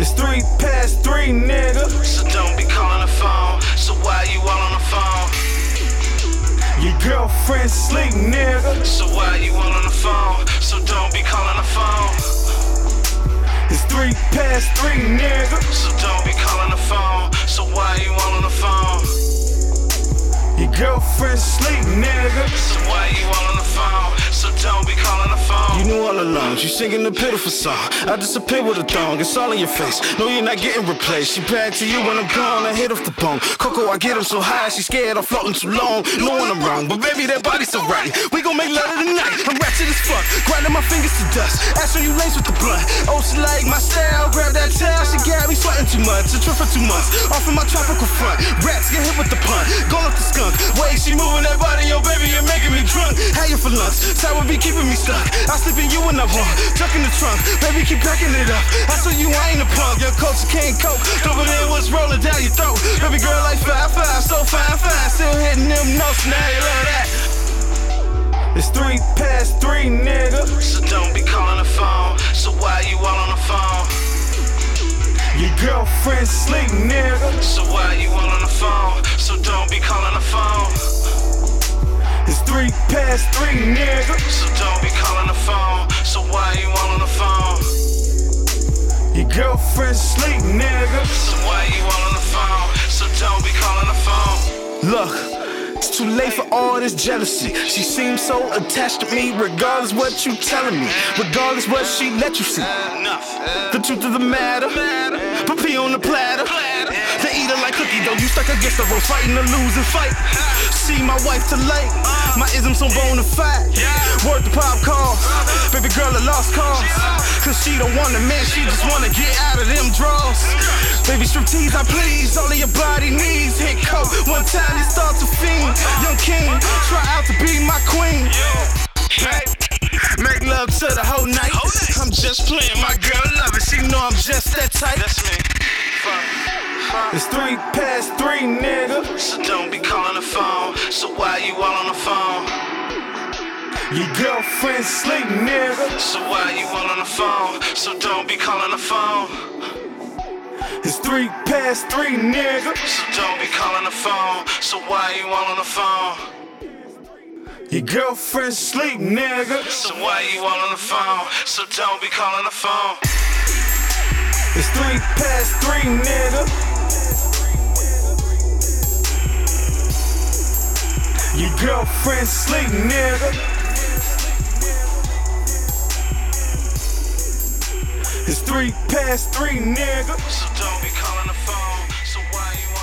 It's three past three, nigga. So don't be calling the phone. So why you all on the phone? Your girlfriend sleep, nigga. So why you all on the phone? So don't be calling the phone. It's three past three, nigga. So don't be calling the phone. So why you all on the phone? Your girlfriend sleep, nigga. So why you all on the phone? All you singing the pitiful song. I disappear with a thong, it's all in your face. No, you're not getting replaced. She back to you when I'm gone, I hit off the bone. Coco, I get him so high, she scared I'm floating too long. Knowing I'm wrong, but baby, that body's so right. We gon' make love tonight. I'm ratchet as fuck, grinding my fingers to dust. Ask you lace with the blunt. Oh, she like my style, too much. A trip for two months, off in my tropical front. Rats get hit with the punt, gone up the skunk. Way she moving that body, yo, baby, you're making me drunk. How you for lunch? Sour be keeping me stuck. I sleep in you when I want, tuck in the trunk. Baby, keep cracking it up. I saw you, I ain't a punk. Your coach can't cope. Over there, what's rolling down your throat? Baby girl, like five five, so fine, fine. Still hitting them notes, now you love that. It's three past three, nigga. So don't be calling the phone. So why you all on the phone? Your girlfriend sleep, nigga. So why you all on the phone? So don't be calling the phone. It's three past three, nigga. So don't be calling the phone. So why you all on the phone? Your girlfriend sleep, nigga. So why you all on the phone? So don't be calling the phone. Look, it's too late for all this jealousy. She seems so attached to me, regardless what you telling me, regardless what she let you see. The truth of the matter, put pee on the platter. They eat her like cookie though. You stuck against the rope, fighting a losing fight. See my wife to late, my isms on bona fide. Worth the pop calls, baby girl a lost cause. Cause she don't want a man, she just wanna get out of them draws. Baby striptease, I please, all of your body needs. Hit coat, one time it starts to fiend. Young king, try out to be my queen. Make love to the whole night. I'm just playing, my girl love it. She know I'm just that type. That's me. It's three past three, nigga. So don't be calling the phone. So why you all on the phone? Your girlfriend sleep, nigga. So why you all on the phone? So don't be calling the phone. It's three past three, nigga. So don't be calling the phone. So why you all on the phone? Your girlfriend sleep, nigga. So why you all on the phone? So don't be calling the phone. It's three past three, nigga. Your girlfriend sleep, nigga. three past three, nigga. So don't be calling the phone. So why you